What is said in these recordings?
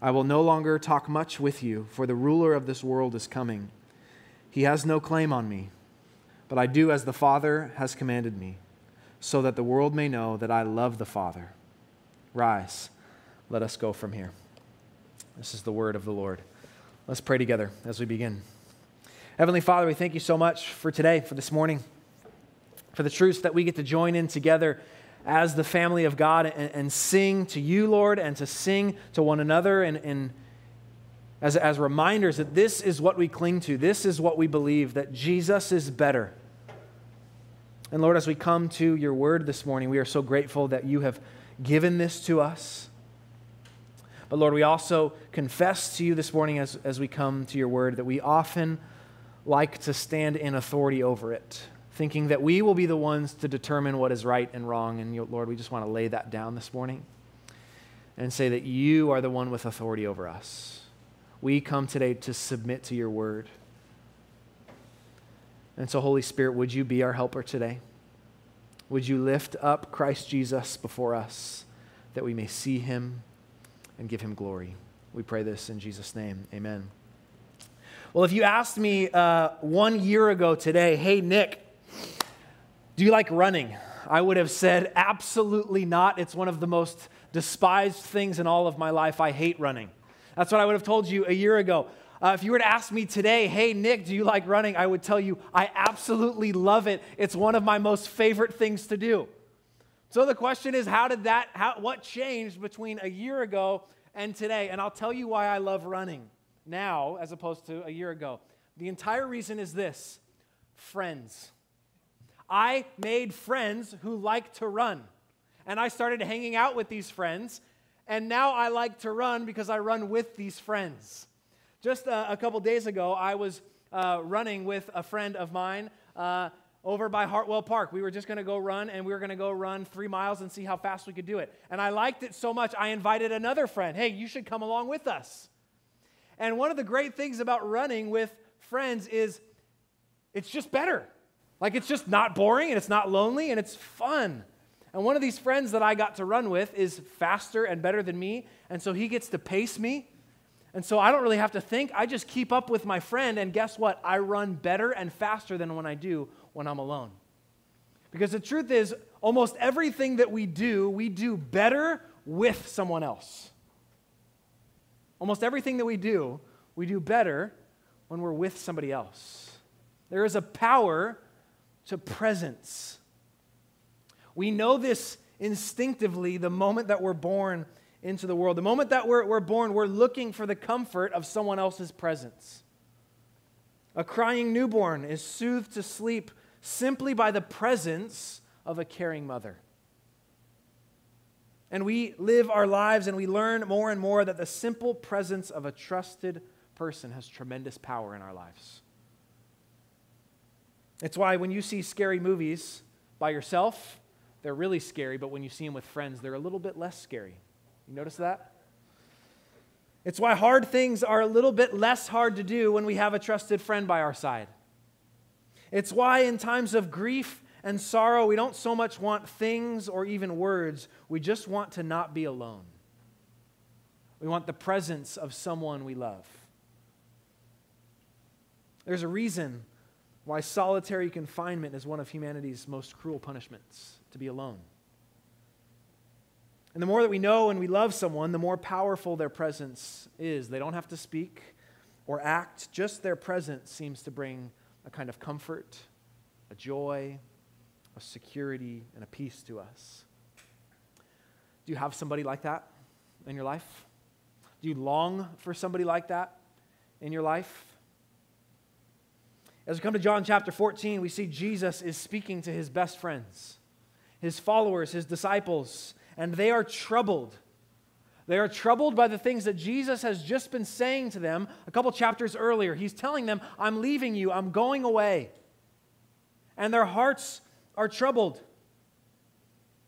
I will no longer talk much with you, for the ruler of this world is coming. He has no claim on me, but I do as the Father has commanded me, so that the world may know that I love the Father. Rise, let us go from here. This is the word of the Lord. Let's pray together as we begin. Heavenly Father, we thank you so much for today, for this morning, for the truths that we get to join in together as the family of God and, and sing to you, Lord, and to sing to one another and, and as, as reminders that this is what we cling to, this is what we believe, that Jesus is better. And Lord, as we come to your word this morning, we are so grateful that you have given this to us. But Lord, we also confess to you this morning as, as we come to your word that we often like to stand in authority over it thinking that we will be the ones to determine what is right and wrong. And Lord, we just want to lay that down this morning and say that you are the one with authority over us. We come today to submit to your word. And so, Holy Spirit, would you be our helper today? Would you lift up Christ Jesus before us that we may see him and give him glory? We pray this in Jesus' name. Amen. Well, if you asked me uh, one year ago today, hey, Nick, do you like running? I would have said, absolutely not. It's one of the most despised things in all of my life. I hate running. That's what I would have told you a year ago. Uh, if you were to ask me today, hey, Nick, do you like running? I would tell you, I absolutely love it. It's one of my most favorite things to do. So the question is, how did that, how, what changed between a year ago and today? And I'll tell you why I love running now as opposed to a year ago. The entire reason is this friends. I made friends who like to run. And I started hanging out with these friends. And now I like to run because I run with these friends. Just a, a couple days ago, I was uh, running with a friend of mine uh, over by Hartwell Park. We were just going to go run, and we were going to go run three miles and see how fast we could do it. And I liked it so much, I invited another friend. Hey, you should come along with us. And one of the great things about running with friends is it's just better. Like it's just not boring and it's not lonely and it's fun. And one of these friends that I got to run with is faster and better than me. And so he gets to pace me. And so I don't really have to think. I just keep up with my friend. And guess what? I run better and faster than when I do when I'm alone. Because the truth is, almost everything that we do, we do better with someone else. Almost everything that we do, we do better when we're with somebody else. There is a power to presence. We know this instinctively the moment that we're born into the world. The moment that we're, we're born, we're looking for the comfort of someone else's presence. A crying newborn is soothed to sleep simply by the presence of a caring mother. And we live our lives and we learn more and more that the simple presence of a trusted person has tremendous power in our lives. It's why when you see scary movies by yourself, they're really scary, but when you see them with friends, they're a little bit less scary. You notice that? It's why hard things are a little bit less hard to do when we have a trusted friend by our side. It's why in times of grief and sorrow, we don't so much want things or even words, we just want to not be alone. We want the presence of someone we love. There's a reason why solitary confinement is one of humanity's most cruel punishments to be alone. And the more that we know and we love someone, the more powerful their presence is. They don't have to speak or act, just their presence seems to bring a kind of comfort, a joy, a security, and a peace to us. Do you have somebody like that in your life? Do you long for somebody like that in your life? As we come to John chapter 14, we see Jesus is speaking to his best friends, his followers, his disciples, and they are troubled. They are troubled by the things that Jesus has just been saying to them a couple chapters earlier. He's telling them, I'm leaving you, I'm going away. And their hearts are troubled.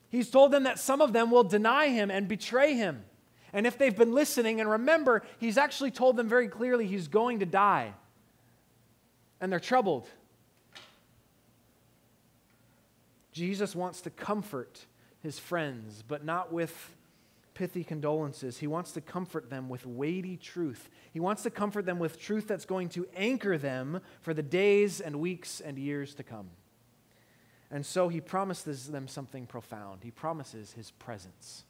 He's told them that some of them will deny him and betray him. And if they've been listening and remember, he's actually told them very clearly he's going to die. And they're troubled. Jesus wants to comfort his friends, but not with pithy condolences. He wants to comfort them with weighty truth. He wants to comfort them with truth that's going to anchor them for the days and weeks and years to come. And so he promises them something profound. He promises his presence.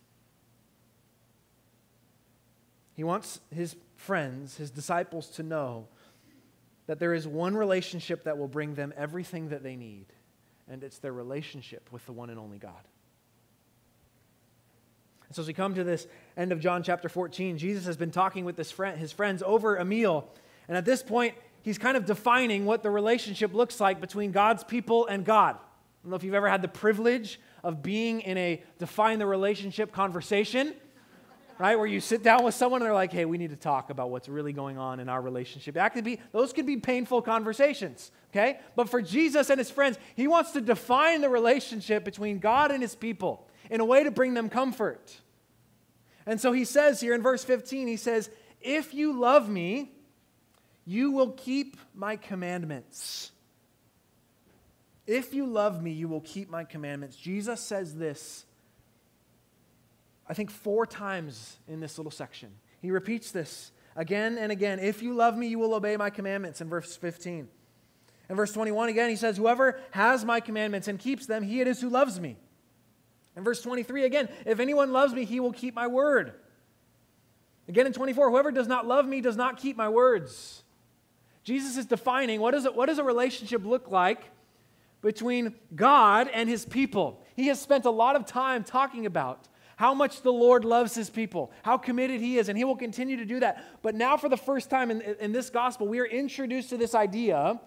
He wants his friends, his disciples, to know that there is one relationship that will bring them everything that they need, and it's their relationship with the one and only God. And so, as we come to this end of John chapter 14, Jesus has been talking with his, friend, his friends over a meal. And at this point, he's kind of defining what the relationship looks like between God's people and God I don't know if you've ever had the privilege of being in a define the relationship conversation, right? Where you sit down with someone and they're like, hey, we need to talk about what's really going on in our relationship. That could be, those could be painful conversations, okay? But for Jesus and his friends, he wants to define the relationship between God and his people in a way to bring them comfort. And so he says here in verse 15, he says, If you love me, you will keep my commandments. If you love me, you will keep my commandments. Jesus says this, I think, four times in this little section. He repeats this again and again. If you love me, you will obey my commandments in verse 15. In verse 21, again, he says, Whoever has my commandments and keeps them, he it is who loves me. In verse 23, again, if anyone loves me, he will keep my word. Again in 24, whoever does not love me does not keep my words. Jesus is defining what, is it, what does a relationship look like between God and his people. He has spent a lot of time talking about how much the Lord loves his people, how committed he is, and he will continue to do that. But now, for the first time in, in this gospel, we are introduced to this idea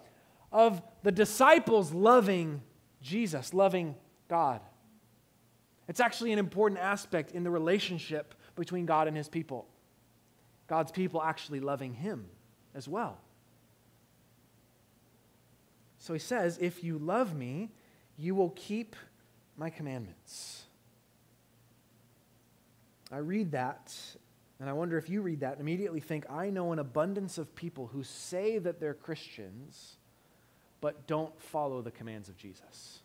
of the disciples loving Jesus, loving God. It's actually an important aspect in the relationship between God and his people. God's people actually loving him as well. So he says, If you love me, you will keep my commandments. I read that, and I wonder if you read that and immediately think, I know an abundance of people who say that they're Christians, but don't follow the commands of Jesus.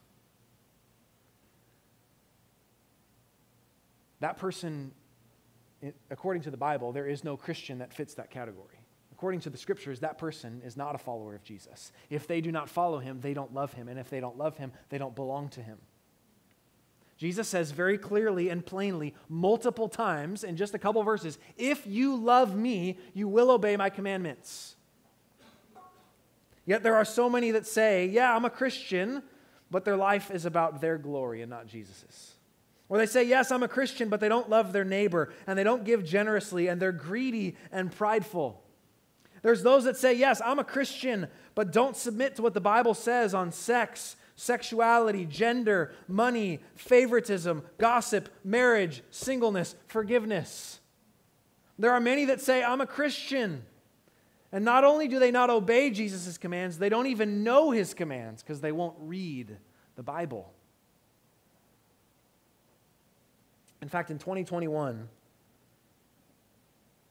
That person, according to the Bible, there is no Christian that fits that category according to the scriptures, that person is not a follower of Jesus. If they do not follow him, they don't love him. And if they don't love him, they don't belong to him. Jesus says very clearly and plainly, multiple times in just a couple verses, if you love me, you will obey my commandments. Yet there are so many that say, yeah, I'm a Christian, but their life is about their glory and not Jesus's. Or they say, yes, I'm a Christian, but they don't love their neighbor and they don't give generously and they're greedy and prideful. There's those that say, Yes, I'm a Christian, but don't submit to what the Bible says on sex, sexuality, gender, money, favoritism, gossip, marriage, singleness, forgiveness. There are many that say, I'm a Christian. And not only do they not obey Jesus' commands, they don't even know his commands because they won't read the Bible. In fact, in 2021,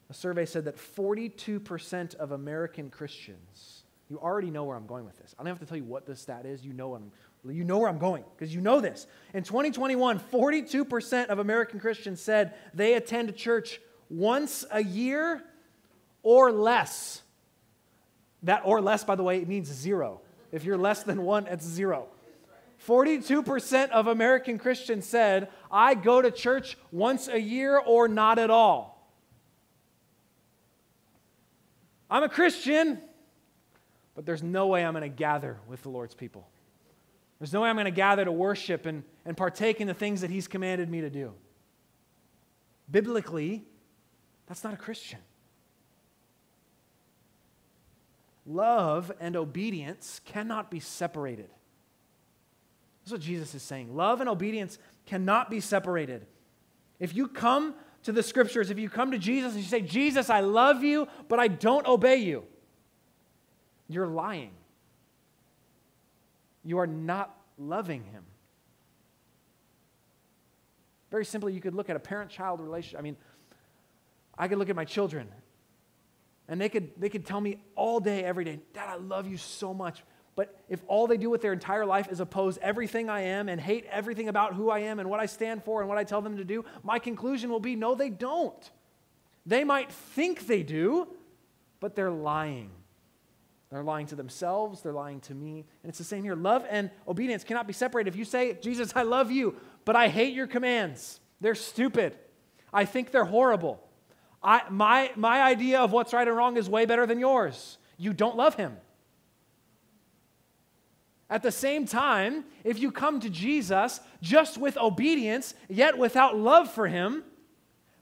a survey said that 42% of American Christians, you already know where I'm going with this. I don't have to tell you what this stat is. You know, I'm, you know where I'm going because you know this. In 2021, 42% of American Christians said they attend church once a year or less. That or less, by the way, it means zero. If you're less than one, it's zero. 42% of American Christians said, I go to church once a year or not at all. I'm a Christian, but there's no way I'm going to gather with the Lord's people. There's no way I'm going to gather to worship and, and partake in the things that He's commanded me to do. Biblically, that's not a Christian. Love and obedience cannot be separated. That's what Jesus is saying. Love and obedience cannot be separated. If you come to the scriptures, if you come to Jesus and you say, Jesus, I love you, but I don't obey you, you're lying. You are not loving him. Very simply, you could look at a parent child relationship. I mean, I could look at my children and they could, they could tell me all day, every day, Dad, I love you so much. But if all they do with their entire life is oppose everything I am and hate everything about who I am and what I stand for and what I tell them to do, my conclusion will be no, they don't. They might think they do, but they're lying. They're lying to themselves, they're lying to me. And it's the same here. Love and obedience cannot be separated. If you say, Jesus, I love you, but I hate your commands, they're stupid. I think they're horrible. I, my, my idea of what's right and wrong is way better than yours. You don't love him. At the same time, if you come to Jesus just with obedience, yet without love for him,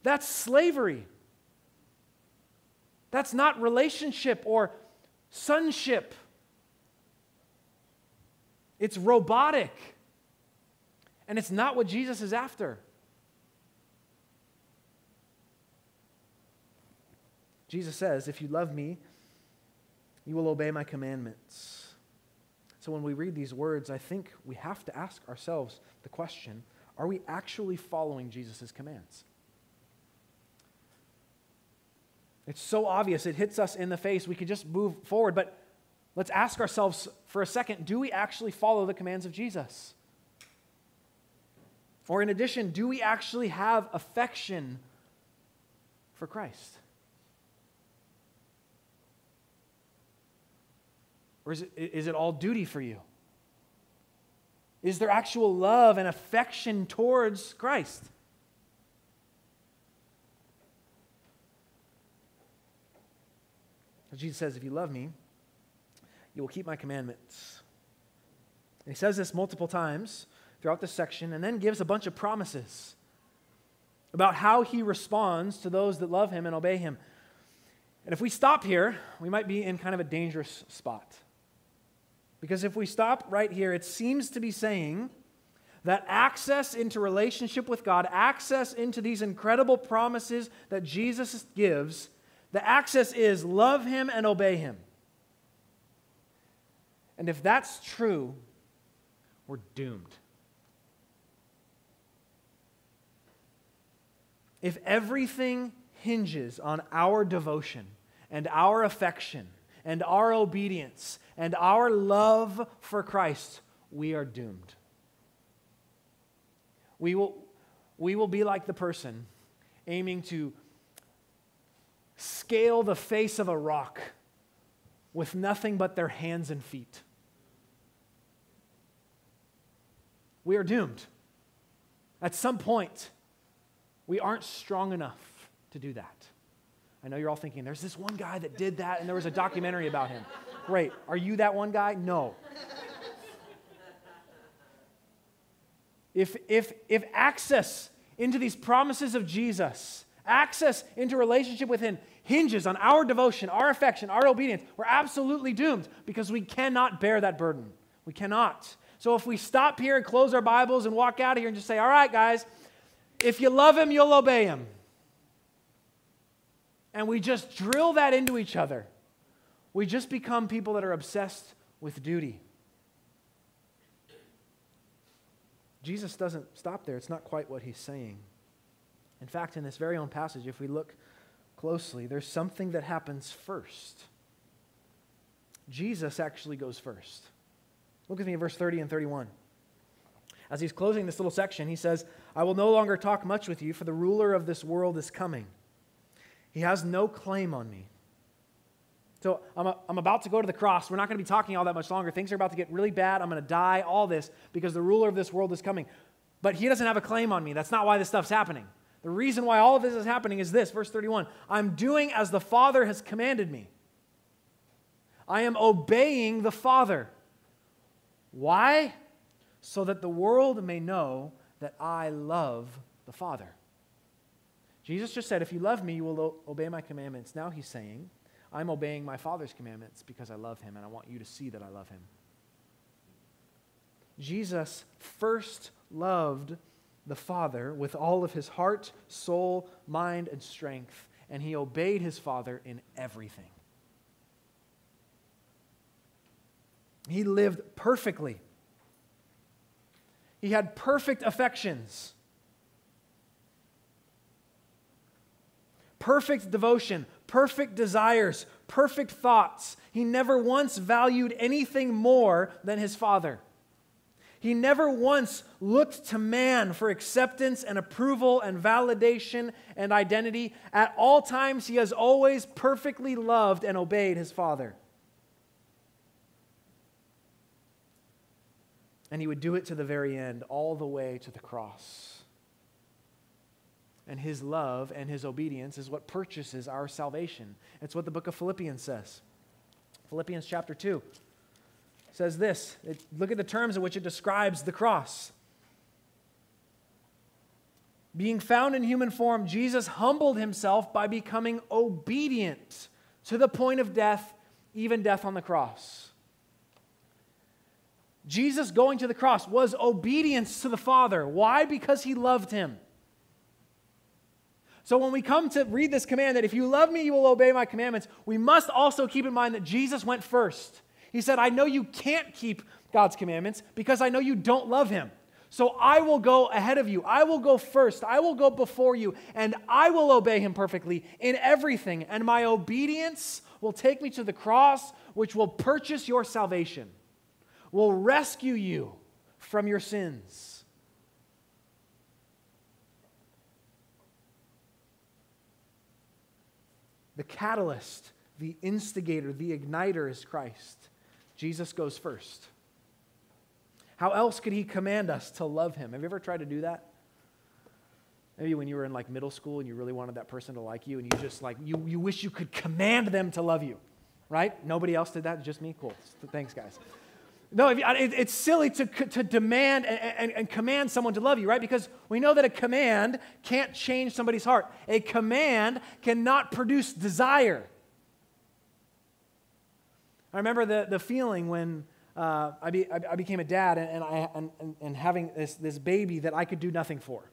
that's slavery. That's not relationship or sonship. It's robotic. And it's not what Jesus is after. Jesus says, If you love me, you will obey my commandments. So when we read these words, I think we have to ask ourselves the question are we actually following Jesus' commands? It's so obvious, it hits us in the face. We can just move forward, but let's ask ourselves for a second do we actually follow the commands of Jesus? Or, in addition, do we actually have affection for Christ? Or is it, is it all duty for you? Is there actual love and affection towards Christ? Jesus says, If you love me, you will keep my commandments. And he says this multiple times throughout this section and then gives a bunch of promises about how he responds to those that love him and obey him. And if we stop here, we might be in kind of a dangerous spot. Because if we stop right here, it seems to be saying that access into relationship with God, access into these incredible promises that Jesus gives, the access is love Him and obey Him. And if that's true, we're doomed. If everything hinges on our devotion and our affection and our obedience and our love for Christ, we are doomed. We will, we will be like the person aiming to scale the face of a rock with nothing but their hands and feet. We are doomed. At some point, we aren't strong enough to do that. I know you're all thinking, there's this one guy that did that, and there was a documentary about him. Great. Are you that one guy? No. If, if, if access into these promises of Jesus, Access into relationship with Him hinges on our devotion, our affection, our obedience. We're absolutely doomed because we cannot bear that burden. We cannot. So if we stop here and close our Bibles and walk out of here and just say, all right, guys, if you love Him, you'll obey Him. And we just drill that into each other. We just become people that are obsessed with duty. Jesus doesn't stop there. It's not quite what he's saying. In fact, in this very own passage, if we look closely, there's something that happens first. Jesus actually goes first. Look at me at verse 30 and 31. As he's closing this little section, he says, I will no longer talk much with you, for the ruler of this world is coming. He has no claim on me. So I'm, a, I'm about to go to the cross. We're not going to be talking all that much longer. Things are about to get really bad. I'm going to die, all this, because the ruler of this world is coming. But he doesn't have a claim on me. That's not why this stuff's happening. The reason why all of this is happening is this verse 31 I'm doing as the Father has commanded me. I am obeying the Father. Why? So that the world may know that I love the Father. Jesus just said, If you love me, you will obey my commandments. Now he's saying, I'm obeying my Father's commandments because I love him and I want you to see that I love him. Jesus first loved the Father with all of his heart, soul, mind, and strength, and he obeyed his Father in everything. He lived perfectly. He had perfect affections, perfect devotion, perfect desires, perfect thoughts. He never once valued anything more than his Father. He never once looked to man for acceptance and approval and validation and identity. At all times, he has always perfectly loved and obeyed his Father. And he would do it to the very end, all the way to the cross and his love and his obedience is what purchases our salvation. It's what the book of Philippians says. Philippians chapter 2 says this it, look at the terms in which it describes the cross. Being found in human form, Jesus humbled himself by becoming obedient to the point of death, even death on the cross. Jesus going to the cross was obedience to the Father. Why? Because he loved him. So when we come to read this command that if you love me, you will obey my commandments, we must also keep in mind that Jesus went first. He said, I know you can't keep God's commandments because I know you don't love him. So I will go ahead of you. I will go first. I will go before you, and I will obey him perfectly in everything. And my obedience will take me to the cross, which will purchase your salvation, will rescue you from your sins. The catalyst, the instigator, the igniter is Christ. Jesus goes first. How else could he command us to love him? Have you ever tried to do that? Maybe when you were in like middle school and you really wanted that person to like you and you just like, you, you wish you could command them to love you, right? Nobody else did that, just me? Cool. Thanks, guys. No, it's silly to, to demand and, and, and, command someone to love you, right? Because we know that a command can't change somebody's heart. A command cannot produce desire. I remember the, the feeling when uh, I, be, I, became a dad and, and, I, and, and having this, this baby that I could do nothing for.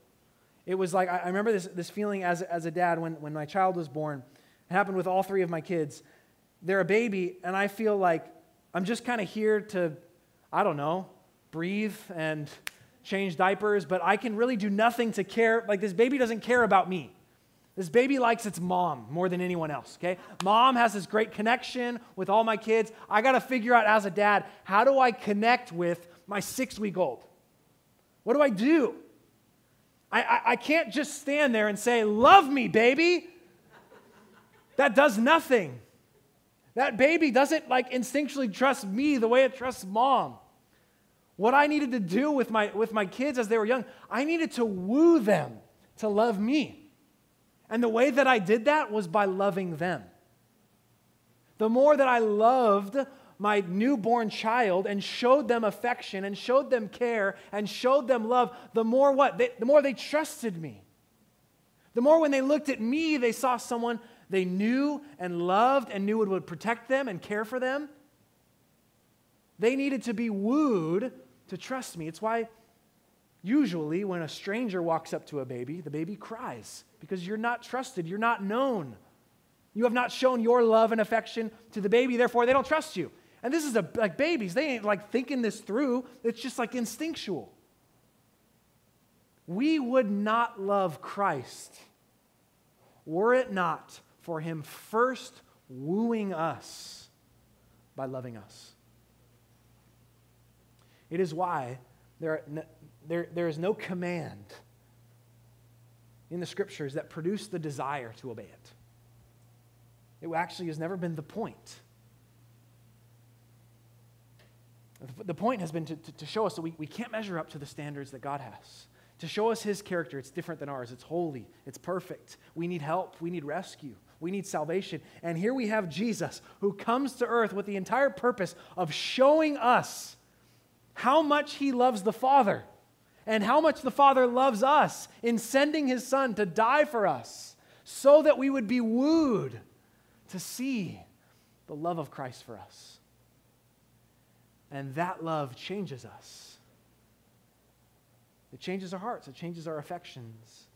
It was like, I remember this, this feeling as, as a dad when, when my child was born. It happened with all three of my kids. They're a baby, and I feel like I'm just kind of here to I don't know, breathe and change diapers, but I can really do nothing to care. Like this baby doesn't care about me. This baby likes its mom more than anyone else, okay? Mom has this great connection with all my kids. I got to figure out as a dad, how do I connect with my six week old? What do I do? I, I, I can't just stand there and say, Love me, baby. That does nothing. That baby doesn't like instinctually trust me the way it trusts mom. What I needed to do with my, with my kids as they were young, I needed to woo them to love me. And the way that I did that was by loving them. The more that I loved my newborn child and showed them affection and showed them care and showed them love, the more what? They, the more they trusted me. The more when they looked at me, they saw someone they knew and loved and knew would, would protect them and care for them. They needed to be wooed to trust me. It's why usually when a stranger walks up to a baby, the baby cries because you're not trusted, you're not known. You have not shown your love and affection to the baby, therefore they don't trust you. And this is a, like babies, they ain't like thinking this through. It's just like instinctual. We would not love Christ were it not for him first wooing us by loving us. It is why there, there, there is no command in the scriptures that produce the desire to obey it. It actually has never been the point. The point has been to, to, to show us that we, we can't measure up to the standards that God has. To show us his character, it's different than ours. It's holy, it's perfect. We need help, we need rescue, we need salvation. And here we have Jesus who comes to earth with the entire purpose of showing us how much he loves the Father and how much the Father loves us in sending his Son to die for us so that we would be wooed to see the love of Christ for us. And that love changes us. It changes our hearts, it changes our affections.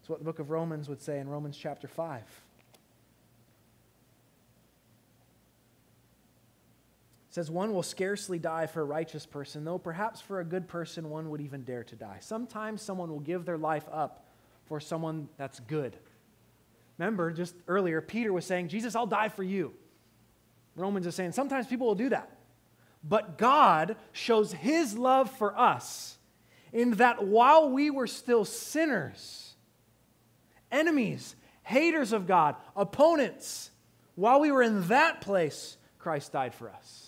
It's what the book of Romans would say in Romans chapter 5. It says, One will scarcely die for a righteous person, though perhaps for a good person one would even dare to die. Sometimes someone will give their life up for someone that's good. Remember, just earlier, Peter was saying, Jesus, I'll die for you. Romans is saying, sometimes people will do that. But God shows his love for us in that while we were still sinners, enemies, haters of God, opponents, while we were in that place, Christ died for us.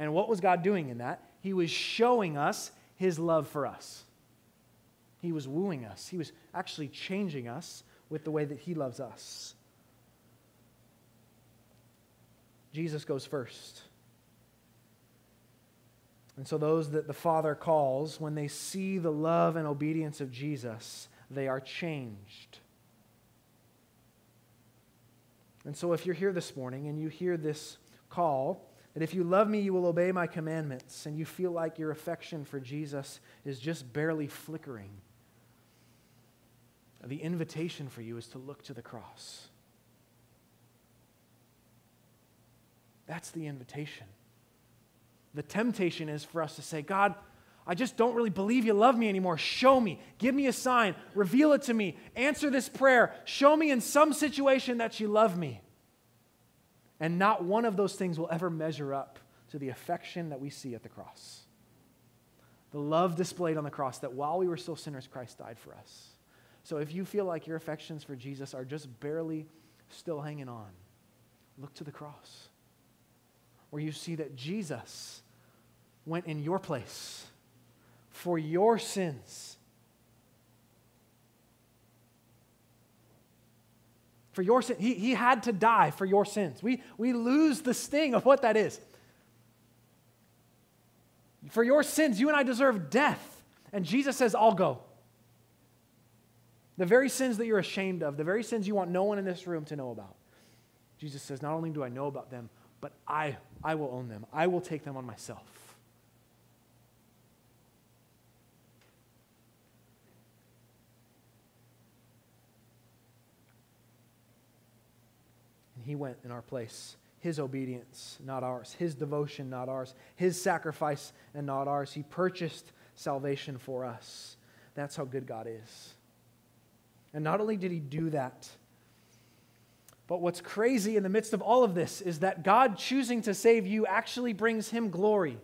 And what was God doing in that? He was showing us his love for us. He was wooing us. He was actually changing us with the way that he loves us. Jesus goes first. And so, those that the Father calls, when they see the love and obedience of Jesus, they are changed. And so, if you're here this morning and you hear this call, that if you love me, you will obey my commandments, and you feel like your affection for Jesus is just barely flickering, the invitation for you is to look to the cross. That's the invitation. The temptation is for us to say, God, I just don't really believe you love me anymore. Show me. Give me a sign. Reveal it to me. Answer this prayer. Show me in some situation that you love me. And not one of those things will ever measure up to the affection that we see at the cross. The love displayed on the cross that while we were still sinners, Christ died for us. So if you feel like your affections for Jesus are just barely still hanging on, look to the cross where you see that Jesus went in your place for your sins for your sin. He, he had to die for your sins. We, we lose the sting of what that is. For your sins, you and I deserve death. And Jesus says, I'll go. The very sins that you're ashamed of, the very sins you want no one in this room to know about. Jesus says, Not only do I know about them, but I, I will own them. I will take them on myself. And he went in our place. His obedience, not ours. His devotion, not ours. His sacrifice, and not ours. He purchased salvation for us. That's how good God is. And not only did he do that, but what's crazy in the midst of all of this is that God choosing to save you actually brings him glory.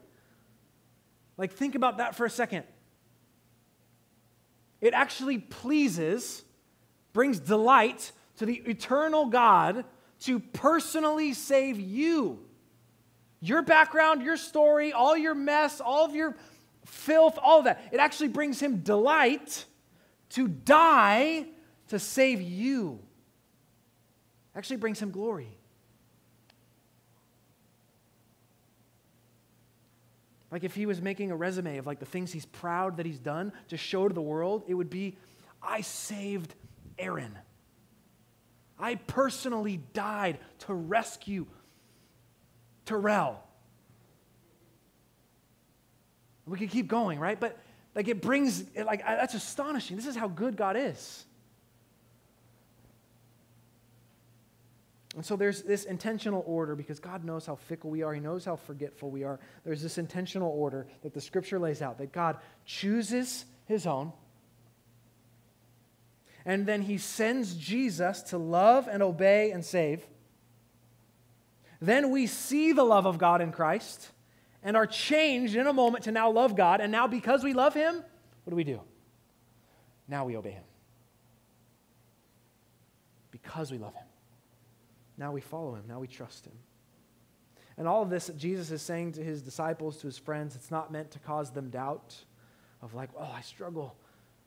Like, think about that for a second. It actually pleases, brings delight to the eternal God to personally save you. Your background, your story, all your mess, all of your filth, all of that. It actually brings him delight to die to save you. Actually brings him glory. Like if he was making a resume of like the things he's proud that he's done to show to the world, it would be I saved Aaron. I personally died to rescue Terrell. We could keep going, right? But like it brings, like that's astonishing. This is how good God is. And so there's this intentional order because God knows how fickle we are. He knows how forgetful we are. There's this intentional order that the scripture lays out that God chooses his own. And then he sends Jesus to love and obey and save. Then we see the love of God in Christ and are changed in a moment to now love God. And now, because we love him, what do we do? Now we obey him. Because we love him. Now we follow him. Now we trust him. And all of this Jesus is saying to his disciples, to his friends, it's not meant to cause them doubt of like, oh, I struggle.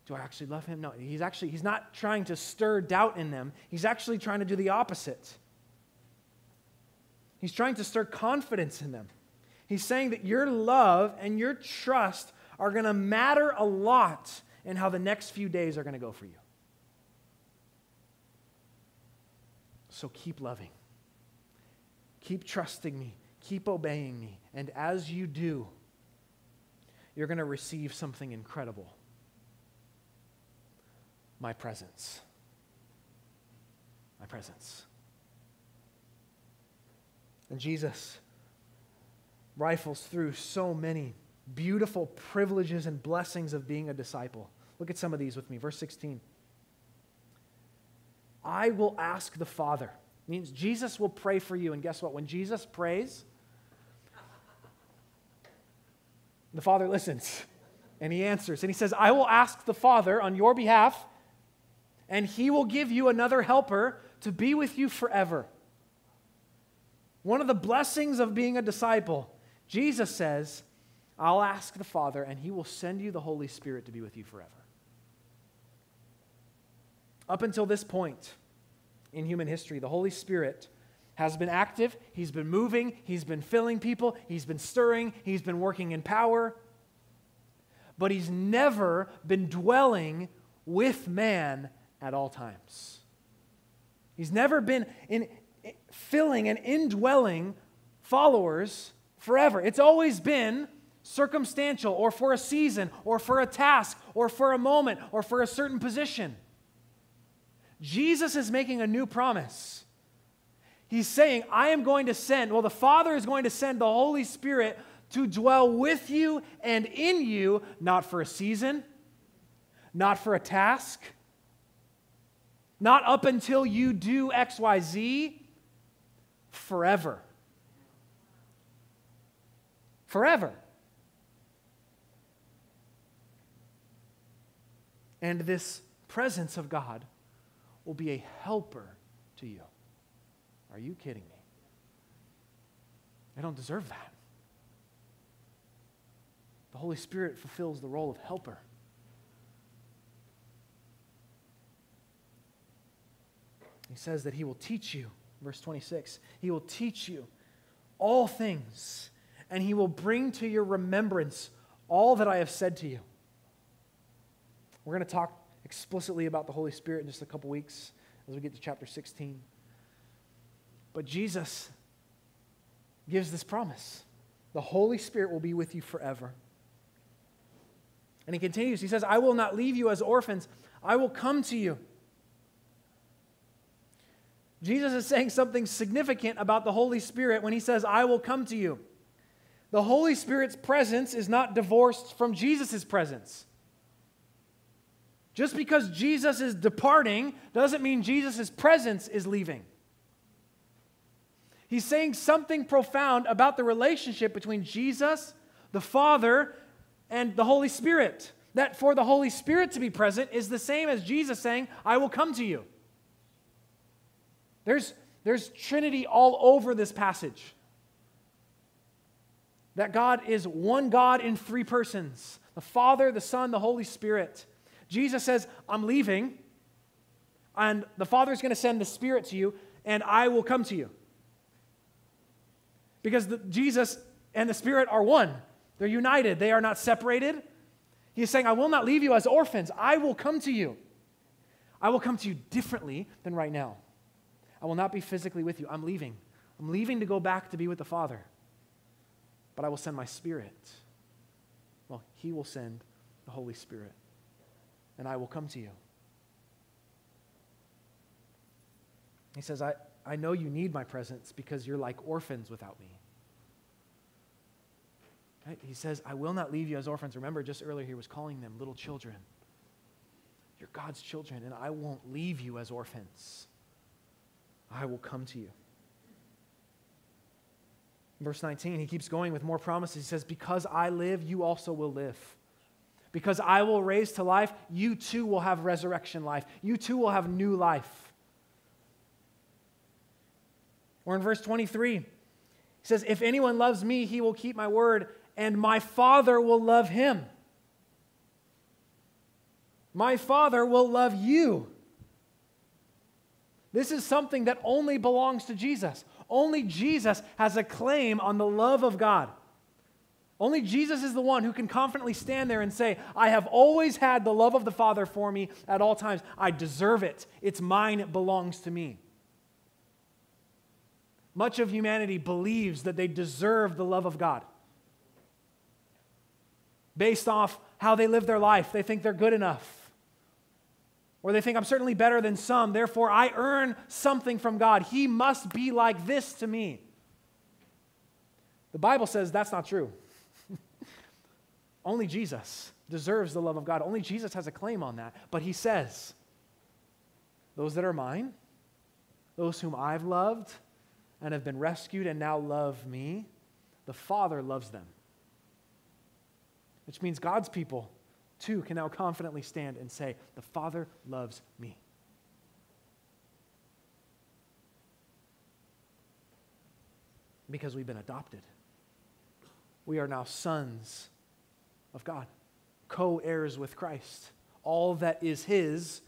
Do I actually love him? No, he's actually, he's not trying to stir doubt in them. He's actually trying to do the opposite. He's trying to stir confidence in them. He's saying that your love and your trust are going to matter a lot in how the next few days are going to go for you. So keep loving. Keep trusting me. Keep obeying me. And as you do, you're going to receive something incredible my presence. My presence. And Jesus rifles through so many beautiful privileges and blessings of being a disciple. Look at some of these with me. Verse 16. I will ask the Father. Means Jesus will pray for you. And guess what? When Jesus prays, the Father listens and he answers. And he says, I will ask the Father on your behalf, and he will give you another helper to be with you forever. One of the blessings of being a disciple, Jesus says, I'll ask the Father, and he will send you the Holy Spirit to be with you forever. Up until this point in human history, the Holy Spirit has been active, He's been moving, He's been filling people, He's been stirring, He's been working in power, but He's never been dwelling with man at all times. He's never been in, filling and indwelling followers forever. It's always been circumstantial or for a season or for a task or for a moment or for a certain position. Jesus is making a new promise. He's saying, I am going to send, well, the Father is going to send the Holy Spirit to dwell with you and in you, not for a season, not for a task, not up until you do XYZ, forever. Forever. And this presence of God will be a helper to you. Are you kidding me? I don't deserve that. The Holy Spirit fulfills the role of helper. He says that He will teach you, verse 26, He will teach you all things, and He will bring to your remembrance all that I have said to you. We're going to talk explicitly about the Holy Spirit in just a couple weeks as we get to chapter 16. But Jesus gives this promise the Holy Spirit will be with you forever. And he continues, he says, I will not leave you as orphans, I will come to you. Jesus is saying something significant about the Holy Spirit when he says, I will come to you. The Holy Spirit's presence is not divorced from Jesus' presence. Just because Jesus is departing doesn't mean Jesus' presence is leaving. He's saying something profound about the relationship between Jesus, the Father, and the Holy Spirit. That for the Holy Spirit to be present is the same as Jesus saying, I will come to you. There's, there's Trinity all over this passage. That God is one God in three persons the Father, the Son, the Holy Spirit. Jesus says, I'm leaving, and the Father is going to send the Spirit to you, and I will come to you. Because the, Jesus and the Spirit are one. They're united, they are not separated. He's saying, I will not leave you as orphans. I will come to you. I will come to you differently than right now. I will not be physically with you. I'm leaving. I'm leaving to go back to be with the Father. But I will send my Spirit. Well, He will send the Holy Spirit, and I will come to you. He says, I, I know you need my presence because you're like orphans without me. Right? He says, I will not leave you as orphans. Remember, just earlier he was calling them little children. You're God's children, and I won't leave you as orphans. I will come to you. Verse 19, he keeps going with more promises. He says, Because I live, you also will live. Because I will raise to life, you too will have resurrection life. You too will have new life. Or in verse 23, he says, If anyone loves me, he will keep my word, and my Father will love him. My Father will love you. This is something that only belongs to Jesus. Only Jesus has a claim on the love of God. Only Jesus is the one who can confidently stand there and say, I have always had the love of the Father for me at all times. I deserve it. It's mine, it belongs to me. Much of humanity believes that they deserve the love of God. Based off how they live their life, they think they're good enough. Or they think I'm certainly better than some, therefore I earn something from God. He must be like this to me. The Bible says that's not true. Only Jesus deserves the love of God. Only Jesus has a claim on that. But he says, Those that are mine, those whom I've loved and have been rescued and now love me, the Father loves them. Which means God's people too can now confidently stand and say, The Father loves me. Because we've been adopted. We are now sons of God, co heirs with Christ. All that is His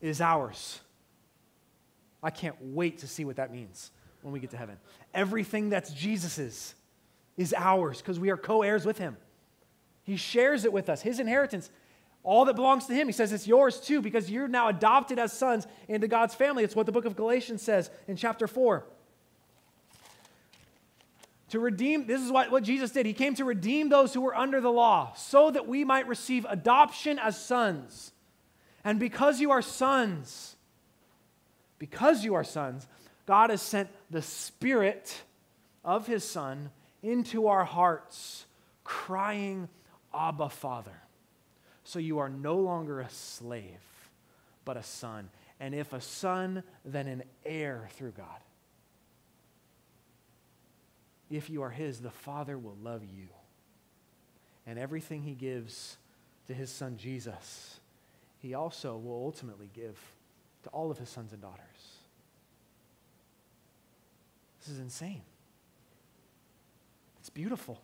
is ours. I can't wait to see what that means when we get to heaven. Everything that's Jesus's is ours because we are co heirs with Him. He shares it with us, his inheritance. All that belongs to him, he says it's yours too because you're now adopted as sons into God's family. It's what the book of Galatians says in chapter 4. To redeem, this is what, what Jesus did. He came to redeem those who were under the law so that we might receive adoption as sons. And because you are sons, because you are sons, God has sent the Spirit of His Son into our hearts, crying, Abba, Father. So you are no longer a slave, but a son. And if a son, then an heir through God. If you are his, the Father will love you. And everything he gives to his son Jesus, he also will ultimately give to all of his sons and daughters. This is insane. It's beautiful.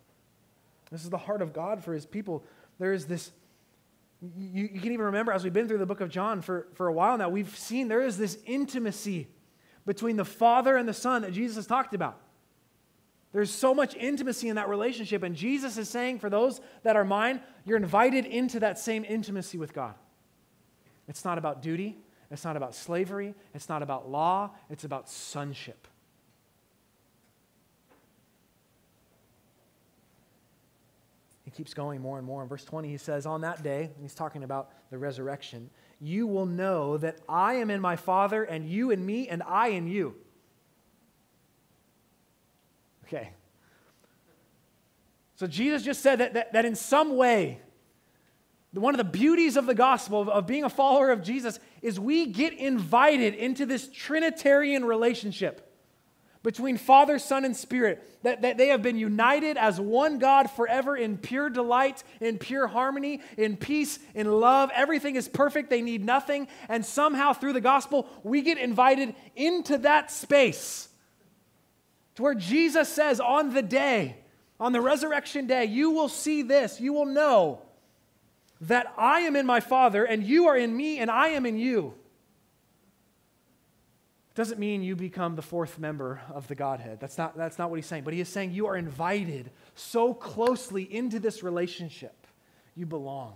This is the heart of God for his people. There is this, you, you, can even remember as we've been through the book of John for, for a while now, we've seen there is this intimacy between the Father and the Son that Jesus has talked about. There's so much intimacy in that relationship, and Jesus is saying, for those that are mine, you're invited into that same intimacy with God. It's not about duty, it's not about slavery, it's not about law, it's about sonship. Keeps going more and more. In verse 20, he says, On that day, he's talking about the resurrection, you will know that I am in my Father, and you in me, and I in you. Okay. So Jesus just said that, that, that in some way, one of the beauties of the gospel, of, of being a follower of Jesus, is we get invited into this Trinitarian relationship between Father, Son, and Spirit, that, that they have been united as one God forever in pure delight, in pure harmony, in peace, in love. Everything is perfect, they need nothing. And somehow through the gospel, we get invited into that space to where Jesus says, on the day, on the resurrection day, you will see this, you will know that I am in my Father, and you are in me, and I am in you. Doesn't mean you become the fourth member of the Godhead. That's not, that's not what he's saying. But he is saying you are invited so closely into this relationship. You belong.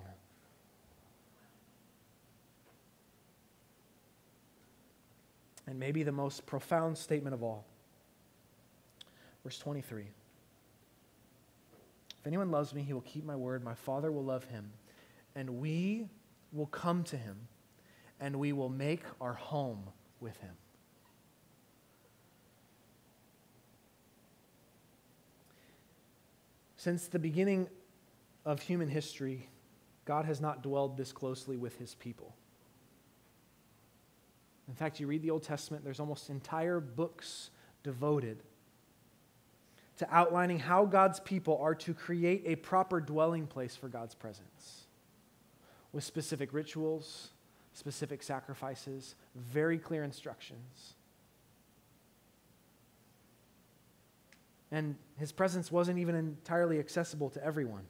And maybe the most profound statement of all. Verse 23 If anyone loves me, he will keep my word. My Father will love him. And we will come to him, and we will make our home with him. Since the beginning of human history, God has not dwelled this closely with his people. In fact, you read the Old Testament, there's almost entire books devoted to outlining how God's people are to create a proper dwelling place for God's presence with specific rituals, specific sacrifices, very clear instructions. And his presence wasn't even entirely accessible to everyone.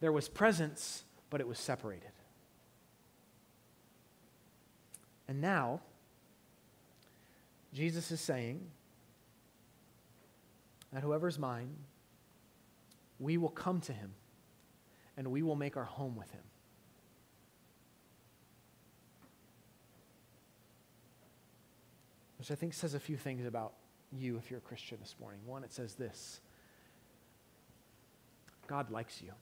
There was presence, but it was separated. And now, Jesus is saying that whoever's mine, we will come to him and we will make our home with him. Which I think says a few things about you if you're a Christian this morning. One, it says this God likes you.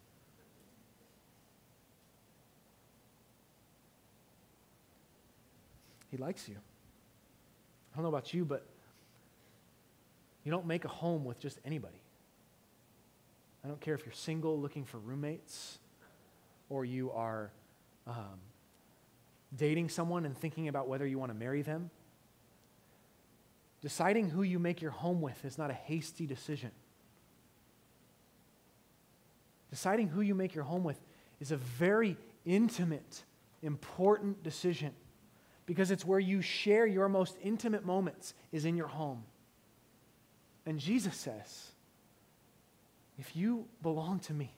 He likes you. I don't know about you, but you don't make a home with just anybody. I don't care if you're single looking for roommates or you are um, dating someone and thinking about whether you want to marry them. Deciding who you make your home with is not a hasty decision. Deciding who you make your home with is a very intimate, important decision because it's where you share your most intimate moments is in your home. And Jesus says, if you belong to me,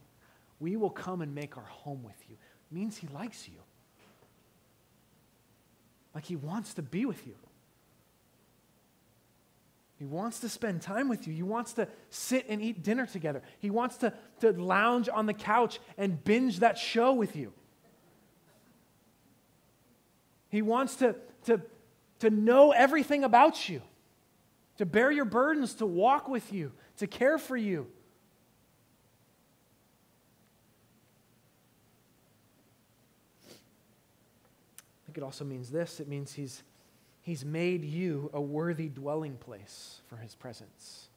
we will come and make our home with you. It means he likes you. Like he wants to be with you. He wants to spend time with you. He wants to sit and eat dinner together. He wants to, to lounge on the couch and binge that show with you. He wants to, to, to know everything about you, to bear your burdens, to walk with you, to care for you. I think it also means this it means he's He's made you a worthy dwelling place for His presence.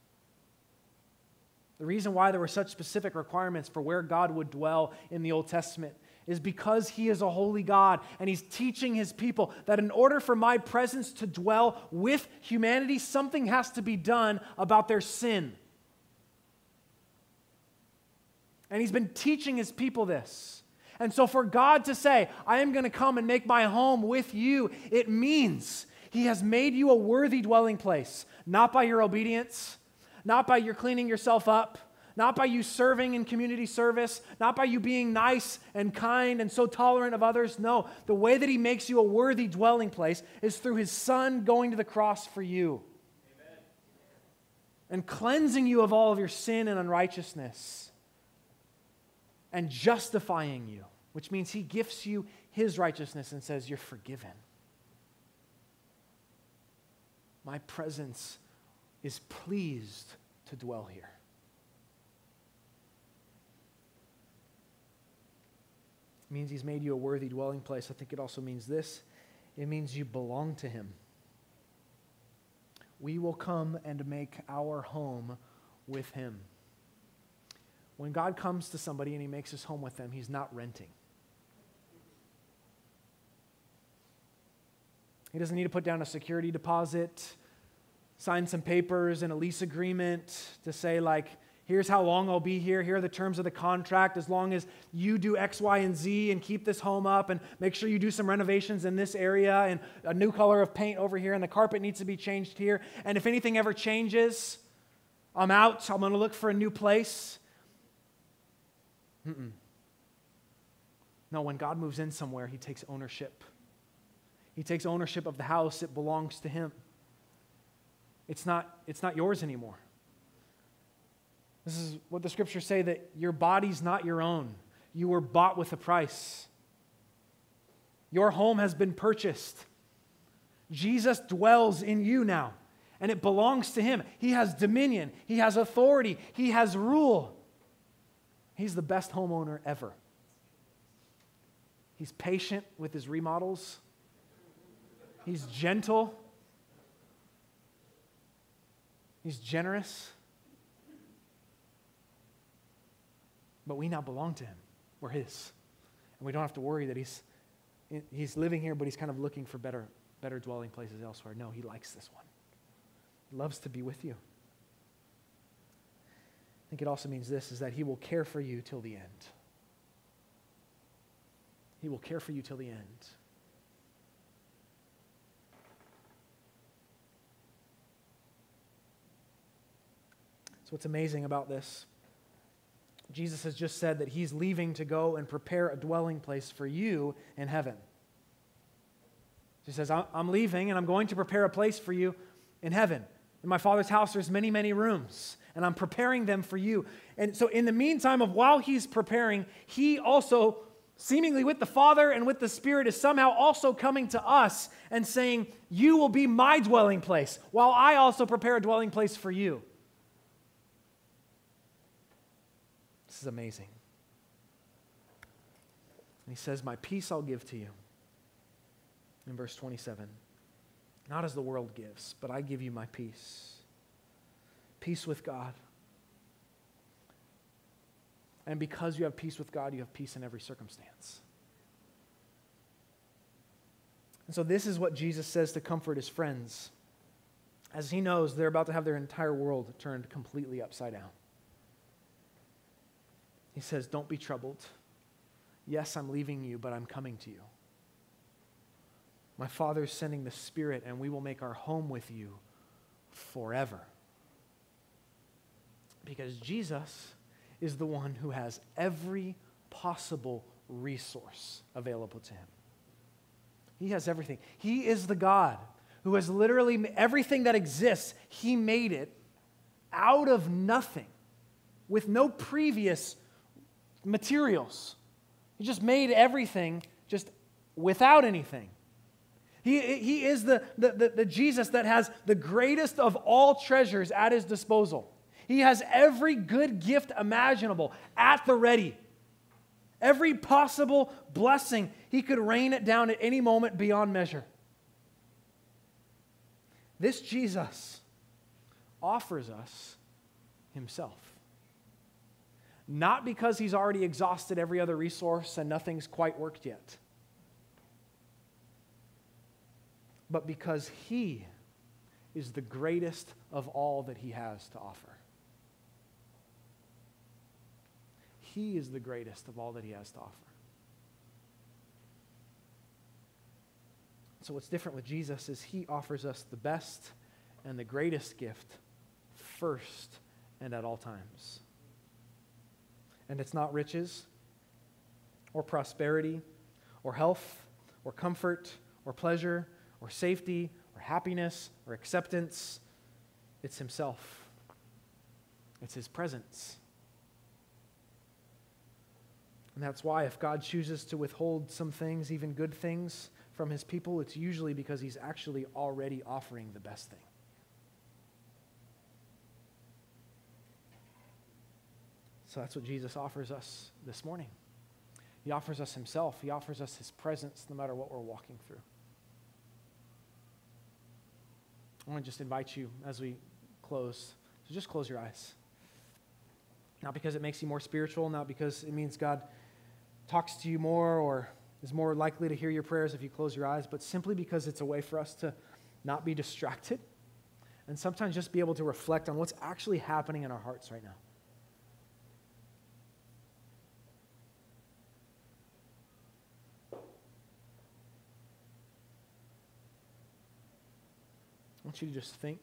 The reason why there were such specific requirements for where God would dwell in the Old Testament is because He is a holy God and He's teaching His people that in order for my presence to dwell with humanity, something has to be done about their sin. And He's been teaching His people this. And so, for God to say, I am going to come and make my home with you, it means he has made you a worthy dwelling place, not by your obedience, not by your cleaning yourself up, not by you serving in community service, not by you being nice and kind and so tolerant of others. No, the way that He makes you a worthy dwelling place is through His Son going to the cross for you Amen. and cleansing you of all of your sin and unrighteousness and justifying you, which means He gifts you His righteousness and says, You're forgiven. My presence is pleased to dwell here. It means he's made you a worthy dwelling place. I think it also means this it means you belong to him. We will come and make our home with him. When God comes to somebody and he makes his home with them, he's not renting. He doesn't need to put down a security deposit, sign some papers and a lease agreement to say, like, here's how long I'll be here. Here are the terms of the contract. As long as you do X, Y, and Z and keep this home up and make sure you do some renovations in this area and a new color of paint over here and the carpet needs to be changed here. And if anything ever changes, I'm out. I'm going to look for a new place. Mm-mm. No, when God moves in somewhere, he takes ownership. He takes ownership of the house, it belongs to him. it's not, it's not yours anymore. This is what the scriptures say that your body's not your own. You were bought with a price. Your home has been purchased. Jesus dwells in you now, and it belongs to him. He has dominion, he has authority, he has rule. He's the best homeowner ever. He's patient with his remodels, he's gentle, he's generous. But we now belong to him. We're his. And we don't have to worry that he's, he's living here, but he's kind of looking for better, better dwelling places elsewhere. No, he likes this one. He loves to be with you. I think it also means this is that he will care for you till the end. He will care for you till the end. So, what's amazing about this? Jesus has just said that he's leaving to go and prepare a dwelling place for you in heaven. He says, I'm leaving and I'm going to prepare a place for you in heaven. In my Father's house, there's many, many rooms, and I'm preparing them for you. And so, in the meantime of while he's preparing, he also seemingly with the Father and with the Spirit, is somehow also coming to us and saying, You will be my dwelling place, while I also prepare a dwelling place for you. This is amazing. And he says, My peace I'll give to you. In verse 27, not as the world gives, but I give you my peace. Peace with God and because you have peace with God, you have peace in every circumstance. And so, this is what Jesus says to comfort his friends, as he knows they're about to have their entire world turned completely upside down. He says, Don't be troubled. Yes, I'm leaving you, but I'm coming to you. My Father is sending the Spirit, and we will make our home with you forever. Because Jesus is the one who has every possible resource available to him. He has everything. He is the God who has literally everything that exists, he made it out of nothing with no previous materials. He just made everything just without anything. He, he is the, the, the, the Jesus that has the greatest of all treasures at his disposal. He has every good gift imaginable at the ready. Every possible blessing, he could rain it down at any moment beyond measure. This Jesus offers us himself. Not because he's already exhausted every other resource and nothing's quite worked yet, but because he is the greatest of all that he has to offer. He is the greatest of all that He has to offer. So, what's different with Jesus is He offers us the best and the greatest gift first and at all times. And it's not riches or prosperity or health or comfort or pleasure or safety or happiness or acceptance. It's Himself, it's His presence. And that's why, if God chooses to withhold some things, even good things, from his people, it's usually because he's actually already offering the best thing. So that's what Jesus offers us this morning. He offers us himself, he offers us his presence no matter what we're walking through. I want to just invite you as we close to just close your eyes. Not because it makes you more spiritual, not because it means God talks to you more or is more likely to hear your prayers if you close your eyes, but simply because it's a way for us to not be distracted and sometimes just be able to reflect on what's actually happening in our hearts right now. Want you to just think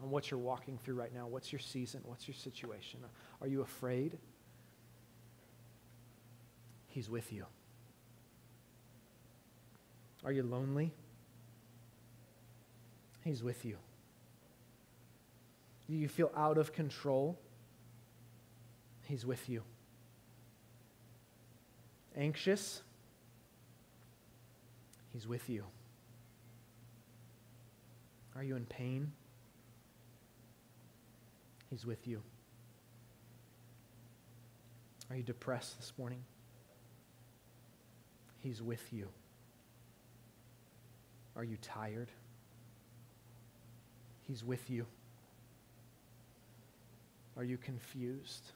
on what you're walking through right now. What's your season? What's your situation? Are you afraid? He's with you. Are you lonely? He's with you. Do you feel out of control? He's with you. Anxious? He's with you. Are you in pain? He's with you. Are you depressed this morning? He's with you. Are you tired? He's with you. Are you confused?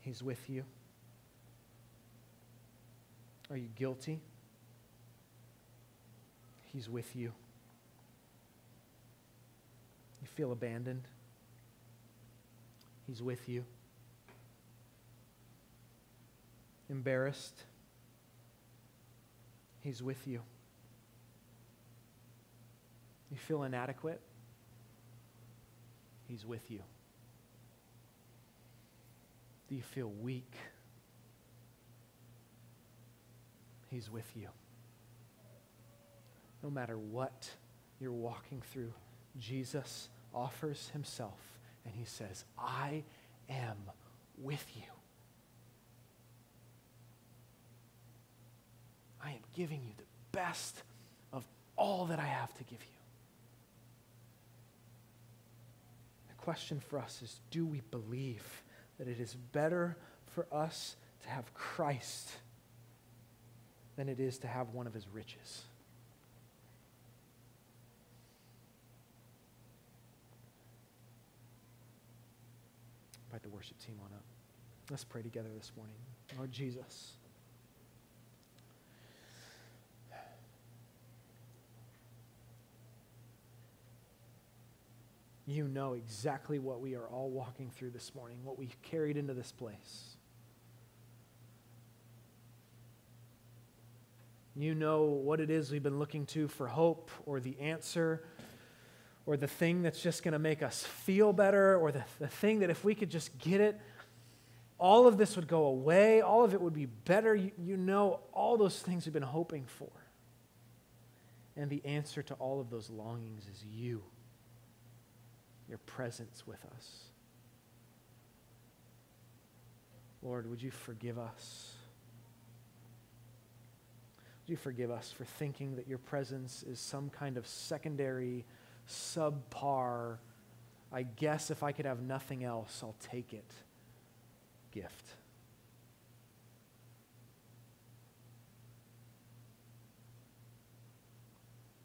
He's with you. Are you guilty? He's with you. Feel abandoned? He's with you. Embarrassed? He's with you. You feel inadequate? He's with you. Do you feel weak? He's with you. No matter what you're walking through, Jesus offers himself and he says, I am with you. I am giving you the best of all that I have to give you. The question for us is do we believe that it is better for us to have Christ than it is to have one of his riches? Invite the worship team on up. Let's pray together this morning. Lord Jesus. You know exactly what we are all walking through this morning, what we've carried into this place. You know what it is we've been looking to for hope or the answer or the thing that's just going to make us feel better or the, the thing that if we could just get it, all of this would go away, all of it would be better. You, you know all those things we've been hoping for. And the answer to all of those longings is you your presence with us. Lord, would you forgive us? Would you forgive us for thinking that your presence is some kind of secondary, subpar, I guess if I could have nothing else, I'll take it gift?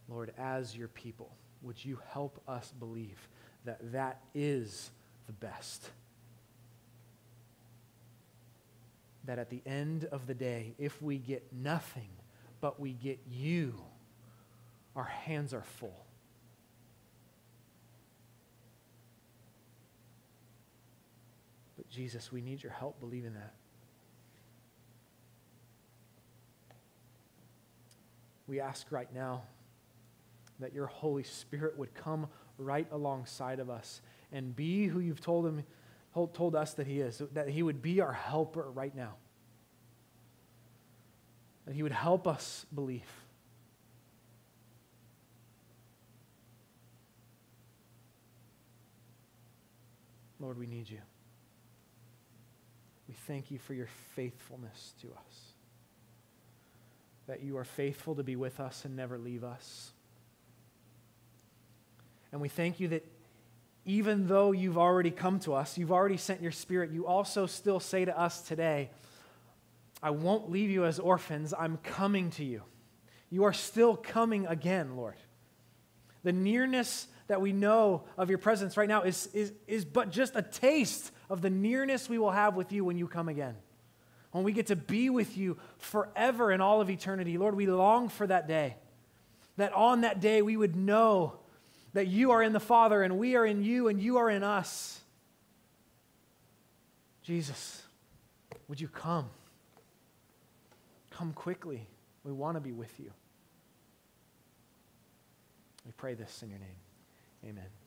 Lord, as your people, would you help us believe that that is the best. That at the end of the day, if we get nothing, but we get you, our hands are full. But Jesus, we need your help believing that. We ask right now that your Holy Spirit would come right alongside of us and be who you've told him told us that he is that he would be our helper right now. That he would help us believe. Lord we need you we thank you for your faithfulness to us that you are faithful to be with us and never leave us and we thank you that even though you've already come to us, you've already sent your spirit, you also still say to us today, I won't leave you as orphans, I'm coming to you. You are still coming again, Lord. The nearness that we know of your presence right now is, is, is but just a taste of the nearness we will have with you when you come again. When we get to be with you forever in all of eternity. Lord, we long for that day. That on that day we would know that you are in the Father and we are in you and you are in us. Jesus, would you come? Come quickly. We want to be with you. We pray this in your name. Amen.